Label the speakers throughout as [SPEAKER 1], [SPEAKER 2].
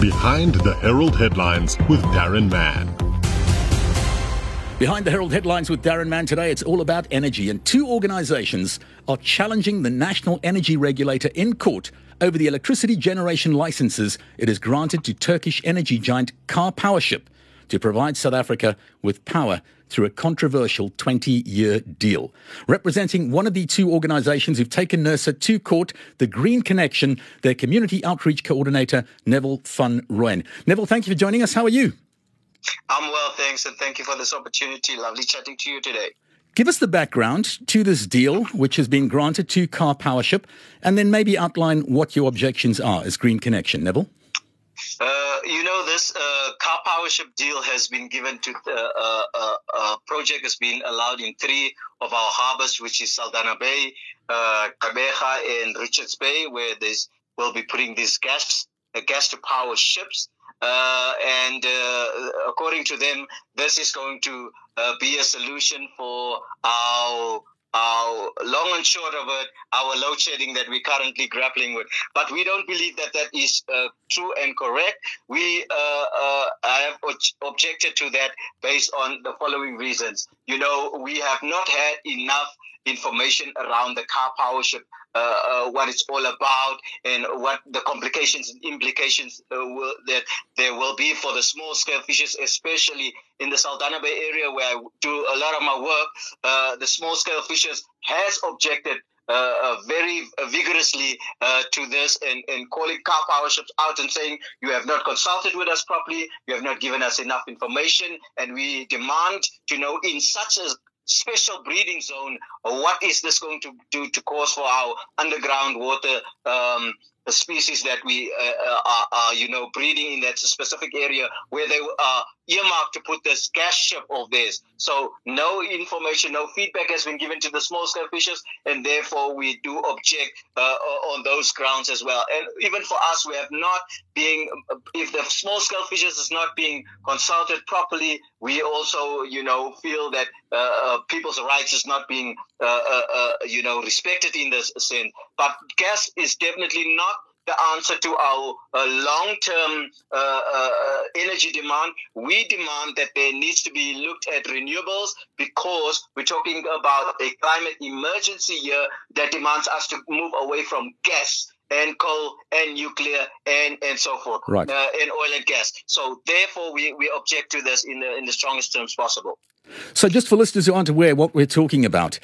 [SPEAKER 1] Behind the Herald headlines with Darren Mann.
[SPEAKER 2] Behind the Herald headlines with Darren Mann today, it's all about energy, and two organizations are challenging the national energy regulator in court over the electricity generation licenses it has granted to Turkish energy giant Karpowership to provide South Africa with power through a controversial 20 year deal. Representing one of the two organizations who've taken NERSA to court, the Green Connection, their community outreach coordinator, Neville van Rooyen. Neville, thank you for joining us. How are you?
[SPEAKER 3] I'm well, thanks, and thank you for this opportunity. Lovely chatting to you today.
[SPEAKER 2] Give us the background to this deal, which has been granted to Karpowership, and then maybe outline what your objections are as Green Connection, Neville.
[SPEAKER 3] Uh, you know, this uh, Karpowership deal has been given to the uh, uh, project has been allowed in three of our harbors, which is Saldanha Bay, uh, Gqeberha, and Richards Bay, where this will be putting these gas uh, gas to power ships. Uh, and uh, according to them, this is going to uh, be a solution for our our long and short of it, our load shedding that we're currently grappling with. But we don't believe that that is uh, true and correct. We uh, uh, have objected to that based on the following reasons. You know, we have not had enough information around the Karpowership, uh, uh, what it's all about, and what the complications and implications uh, will, that there will be for the small scale fishes, especially in the Saldanha Bay area where I do a lot of my work. Uh, the small scale fishers has objected uh, uh, very vigorously uh, to this and, and calling Karpowerships out and saying, you have not consulted with us properly, you have not given us enough information, and we demand to know in such a special breeding zone, what is this going to do to cause for our underground water um, species that we uh, uh, are, are, you know, breeding in that specific area where they are earmarked to put this gas ship of theirs. So no information, no feedback has been given to the small scale fishers, and therefore we do object uh, on those grounds as well. And even for us, we have not being if the small scale fishers is not being consulted properly, we also you know feel that uh, uh people's rights is not being uh, uh, you know respected in this sense. But gas is definitely not the answer to our uh, long-term uh, uh, energy demand. We demand that there needs to be looked at renewables because we're talking about a climate emergency here that demands us to move away from gas and coal and nuclear and and so forth,
[SPEAKER 2] right.
[SPEAKER 3] uh, and oil and gas. So therefore, we, we object to this in the in the strongest terms possible.
[SPEAKER 2] So just for listeners who aren't aware what we're talking about,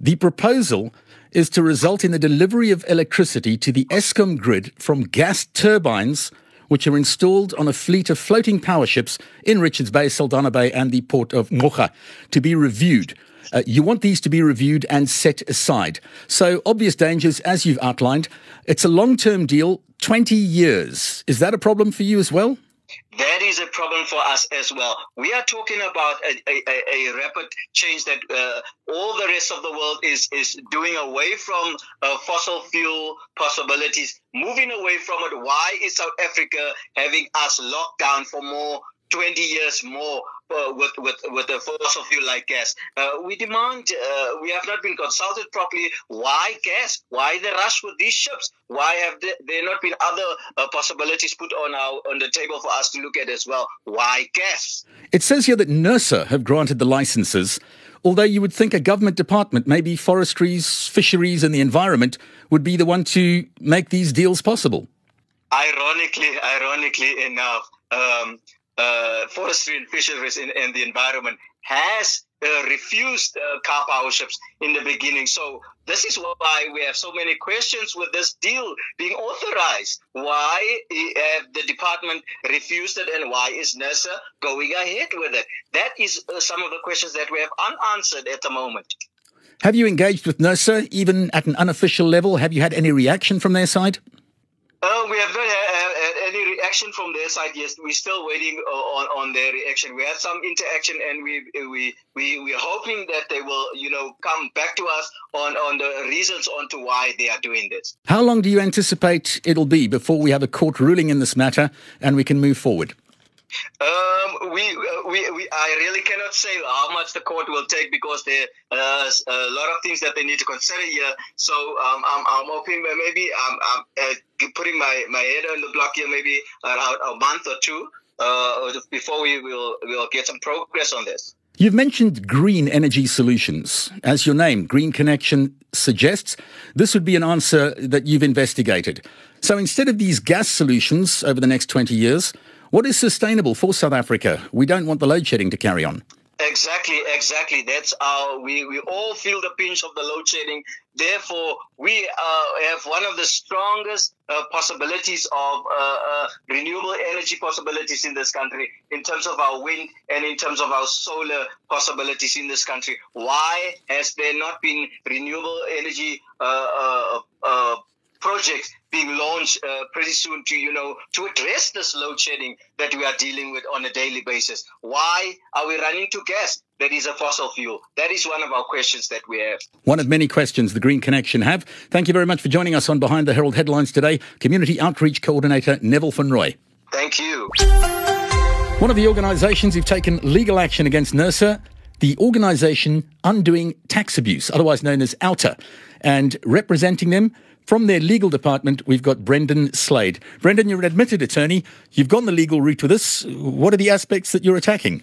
[SPEAKER 2] the proposal is to result in the delivery of electricity to the Eskom grid from gas turbines which are installed on a fleet of floating power ships in Richards Bay, Saldanha Bay, and the port of Ngqura to be reviewed. Uh, you want these to be reviewed and set aside. So, obvious dangers, as you've outlined. It's a long term deal, 20 years. Is that a problem for you as well?
[SPEAKER 3] That is a problem for us as well. We are talking about a, a, a rapid change that uh, all the rest of the world is is doing away from uh, fossil fuel possibilities, moving away from it. Why is South Africa having us locked down for more 20 years more with, with, with the fossil fuel like gas. Uh, we demand, uh, we have not been consulted properly. Why gas? Why the rush with these ships? Why have there, there not been other uh, possibilities put on our on the table for us to look at as well? Why gas?
[SPEAKER 2] It says here that NERSA have granted the licenses. Although you would think a government department, maybe forestries, fisheries, and the environment, would be the one to make these deals possible.
[SPEAKER 3] Ironically, ironically enough, um, uh, forestry and fisheries and, and the environment has uh, refused uh, Karpowerships in the beginning. So this is why we have so many questions with this deal being authorized. Why have the department refused it, and why is NERSA going ahead with it? That is uh, some of the questions that we have unanswered at the moment.
[SPEAKER 2] Have you engaged with NERSA even at an unofficial level? Have you had any reaction from their side?
[SPEAKER 3] Uh, we have not had any reaction from their side. Yes, we're still waiting uh, on, on their reaction. We had some interaction, and we we we we're hoping that they will, you know, come back to us on on the reasons onto why they are doing this.
[SPEAKER 2] How long do you anticipate it'll be before we have a court ruling in this matter and we can move forward?
[SPEAKER 3] Um, we, we, we, I really cannot say how much the court will take because there are uh, a lot of things that they need to consider here. So um, I'm, I'm hoping that maybe I'm, I'm uh, putting my, my head on the block here maybe around a month or two uh, before we will will get some progress on this.
[SPEAKER 2] You've mentioned green energy solutions. As your name, Green Connection, suggests, this would be an answer that you've investigated. So instead of these gas solutions over the next 20 years, what is sustainable for South Africa? We don't want the load shedding to carry on.
[SPEAKER 3] Exactly, exactly. That's our, we, we all feel the pinch of the load shedding. Therefore, we uh, have one of the strongest uh, possibilities of uh, uh, renewable energy possibilities in this country in terms of our wind and in terms of our solar possibilities in this country. Why has there not been renewable energy uh, uh, projects being launched uh, pretty soon to you know to address this load shedding that we are dealing with on a daily basis. Why are we running to gas that is a fossil fuel? That is one of our questions that we have.
[SPEAKER 2] One of many questions the green connection have. Thank you very much for joining us on behind the herald headlines today. Community outreach coordinator neville van roy.
[SPEAKER 3] Thank you.
[SPEAKER 2] One of the organizations who've taken legal action against NERSA the organization Undoing Tax Abuse, otherwise known as OUTA. And representing them from their legal department, we've got Brendan Slade. Brendan, you're an admitted attorney. You've gone the legal route with this. What are the aspects that you're attacking?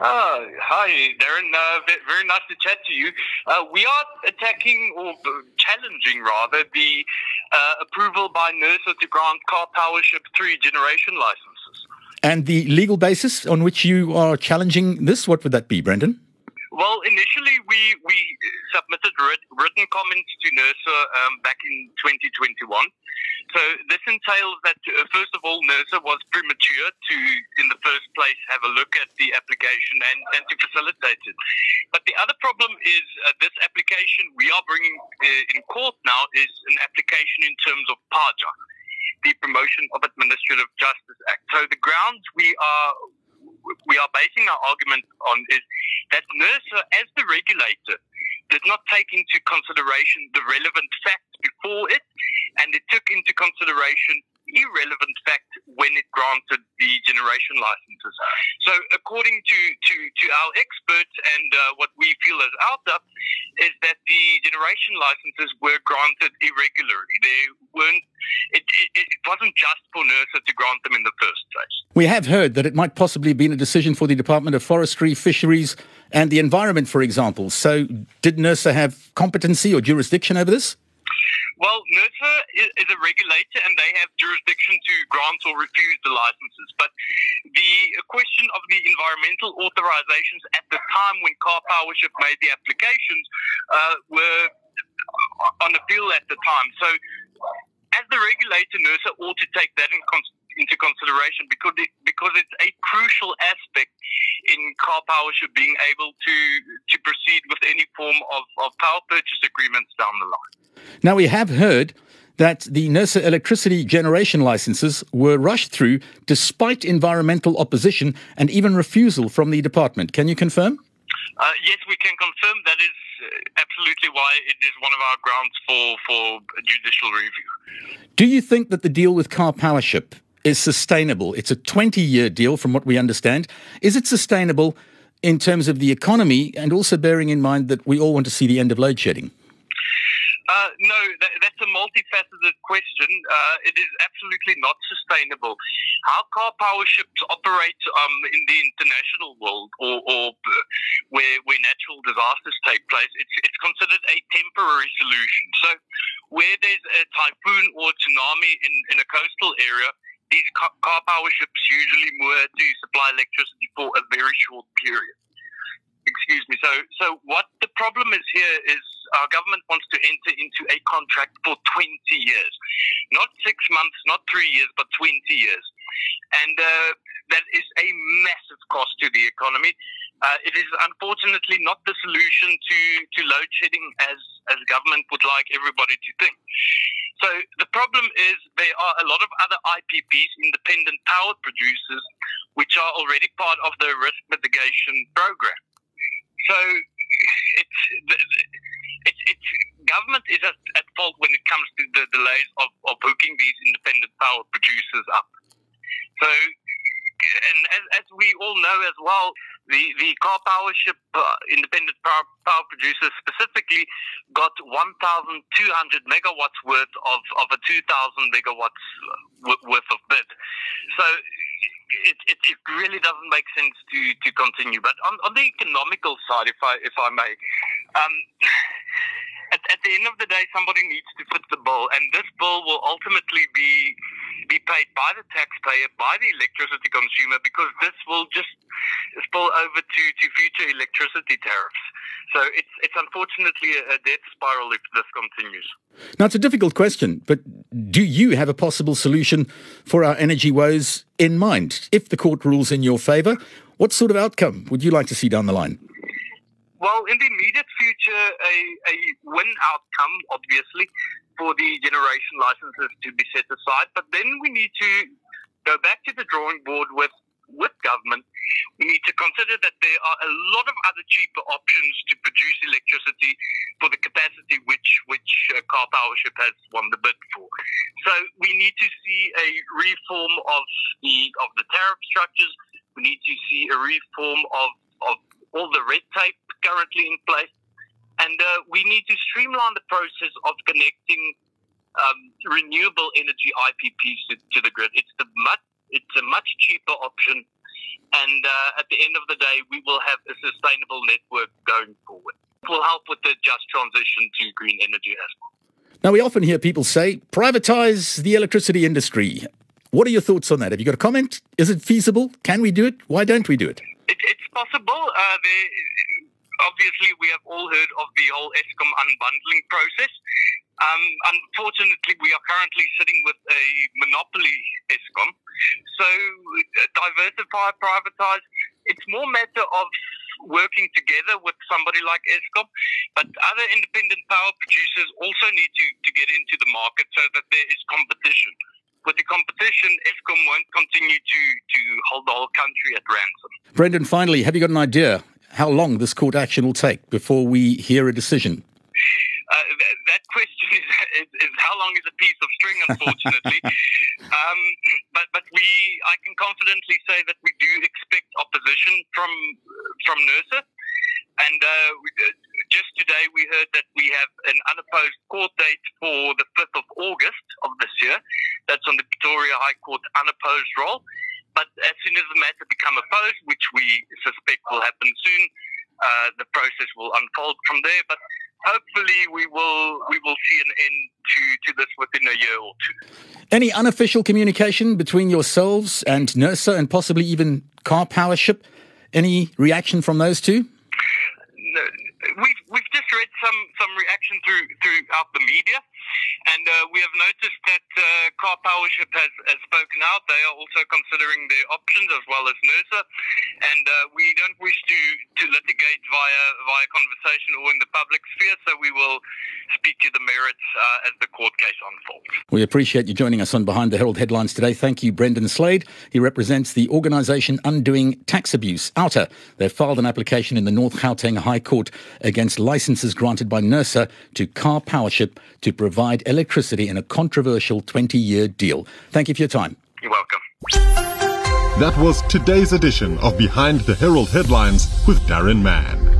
[SPEAKER 4] Uh, hi, Darren. Uh, very nice to chat to you. Uh, we are attacking or challenging, rather, the uh, approval by NERSA to grant car powership three generation licenses.
[SPEAKER 2] And the legal basis on which you are challenging this, what would that be, Brendan?
[SPEAKER 4] Well, initially we, we submitted written comments to NERSA um, back in 2021. So this entails that, uh, first of all, NERSA was premature to, in the first place, have a look at the application and, and to facilitate it. But the other problem is uh, this application we are bringing uh, in court now is an application in terms of PAJA, the Promotion of Administrative Justice Act. So the grounds we are we are basing our argument on is that NERSA, as the regulator, did not take into consideration the relevant facts before it, and it took into consideration irrelevant facts when it granted the generation licenses. So, according to, to, to our experts and uh, what we feel as OUTA, is that the generation licenses were granted irregularly. They weren't. It, it, it wasn't just for NERSA to grant them in the first place.
[SPEAKER 2] We have heard that it might possibly have been a decision for the Department of Forestry, Fisheries, and the Environment, for example. So, did NERSA have competency or jurisdiction over this?
[SPEAKER 4] Well, NERSA is a regulator and they have jurisdiction to grant or refuse the licenses. But the question of the environmental authorizations at the time when Karpowership made the applications uh, were on appeal at the time. So, as the regulator, NERSA ought to take that in con- into consideration because it, because it's a crucial aspect in Karpowership being able to to proceed with any form of, of power purchase agreements down the line.
[SPEAKER 2] Now, we have heard that the NERSA electricity generation licenses were rushed through despite environmental opposition and even refusal from the department. Can you confirm?
[SPEAKER 4] Uh, yes, we can confirm that is uh, absolutely why it is one of our grounds for, for judicial review.
[SPEAKER 2] Do you think that the deal with Karpowership is sustainable? It's a 20 year deal, from what we understand. Is it sustainable in terms of the economy and also bearing in mind that we all want to see the end of load shedding?
[SPEAKER 4] Uh, no, that, that's a multifaceted question. Uh, it is absolutely not sustainable. How Karpowerships operate um, in the international world or, or where, where natural disasters take place, it's, it's considered a temporary solution. So, where there's a typhoon or tsunami in, in a coastal area, these car, Karpowerships usually moor to supply electricity for a very short period excuse me. So, so what the problem is here is our government wants to enter into a contract for 20 years, not six months, not three years, but 20 years, and uh, that is a massive cost to the economy. Uh, it is unfortunately not the solution to, to load shedding as, as government would like everybody to think. So the problem is there are a lot of other IPPs, independent power producers, which are already part of the risk mitigation program. So it's, it's, it's government is at, at, fault when it comes to the delays of, of hooking these independent power producers up. So and as, as we all know as well, the, the Karpowership uh, independent power, power producers specifically got 1,200 megawatts worth of, of a 2,000 megawatts worth of bid. So it, it, it, really doesn't make sense to, to continue. But on, on the economical side, if I if I may, um, at, the end of the day, somebody needs to foot the bill, and this bill will ultimately be be paid by the taxpayer, by the electricity consumer, because this will just spill over to, to future electricity tariffs. So it's it's unfortunately a, a death spiral if this continues.
[SPEAKER 2] Now it's a difficult question, but do you have a possible solution for our energy woes in mind? If the court rules in your favour, what sort of outcome would you like to see down the line?
[SPEAKER 4] Well, in the immediate future, a, a win outcome, obviously, for the generation licenses to be set aside. But then we need to go back to the drawing board with with government. We need to consider that there are a lot of other cheaper options to produce electricity for the capacity which which uh, Karpowership has won the bid for. So we need to see a reform of the of the tariff structures. We need to see a reform of of all the red tape currently in place. And uh, we need to streamline the process of connecting um, renewable energy IPPs to, to, the grid. It's the much, it's a much cheaper option, and uh, at the end of the day, we will have a sustainable network going forward. It will help with the just transition to green energy as well.
[SPEAKER 2] Now, we often hear people say, privatize the electricity industry. What are your thoughts on that? Have you got a comment? Is it feasible? Can we do it? Why don't we do it?
[SPEAKER 4] it it's possible. Uh, obviously, we have all heard of the whole Eskom unbundling process. Um, unfortunately, we are currently sitting with a monopoly Eskom. So, uh, diversify, privatize. It's more matter of working together with somebody like Eskom, but other independent power producers also need to, to get into the market so that there is competition. With the competition, Eskom won't continue to, to hold the whole country at ransom.
[SPEAKER 2] Brendan, finally, have you got an idea how long this court action will take before we hear a decision?
[SPEAKER 4] Uh, that, that, question is, is, is, how long is a piece of string, unfortunately. um, but but we, I can confidently say that we do expect opposition from from NERSA. And uh, just today we heard that we have an unopposed court date for the 5th of August of this year. That's on the Pretoria High Court unopposed roll. But as soon as the matter become opposed, which we suspect will happen soon, uh, the process will unfold from there. But hopefully, we will we will see an end to, to this within a year or two.
[SPEAKER 2] Any unofficial communication between yourselves and NERSA and possibly even Karpowership? Any reaction from those two?
[SPEAKER 4] No, we've we've just read some some reaction through throughout the media. And uh, we have noticed that uh, Karpowership has, has spoken out. They are also considering their options as well as NERSA. And uh, we don't wish to, to litigate via, via conversation or in the public sphere, so we will speak to the merits uh, as the court case unfolds.
[SPEAKER 2] We appreciate you joining us on Behind the Herald Headlines today. Thank you, Brendan Slade. He represents the organisation Undoing Tax Abuse, OUTA. They've filed an application in the North Gauteng High Court against licences granted by NERSA to Karpowership to provide electricity in a controversial 20 year deal. Thank you for your time.
[SPEAKER 4] You're welcome.
[SPEAKER 1] That was today's edition of Behind the Herald Headlines with Darren Mann.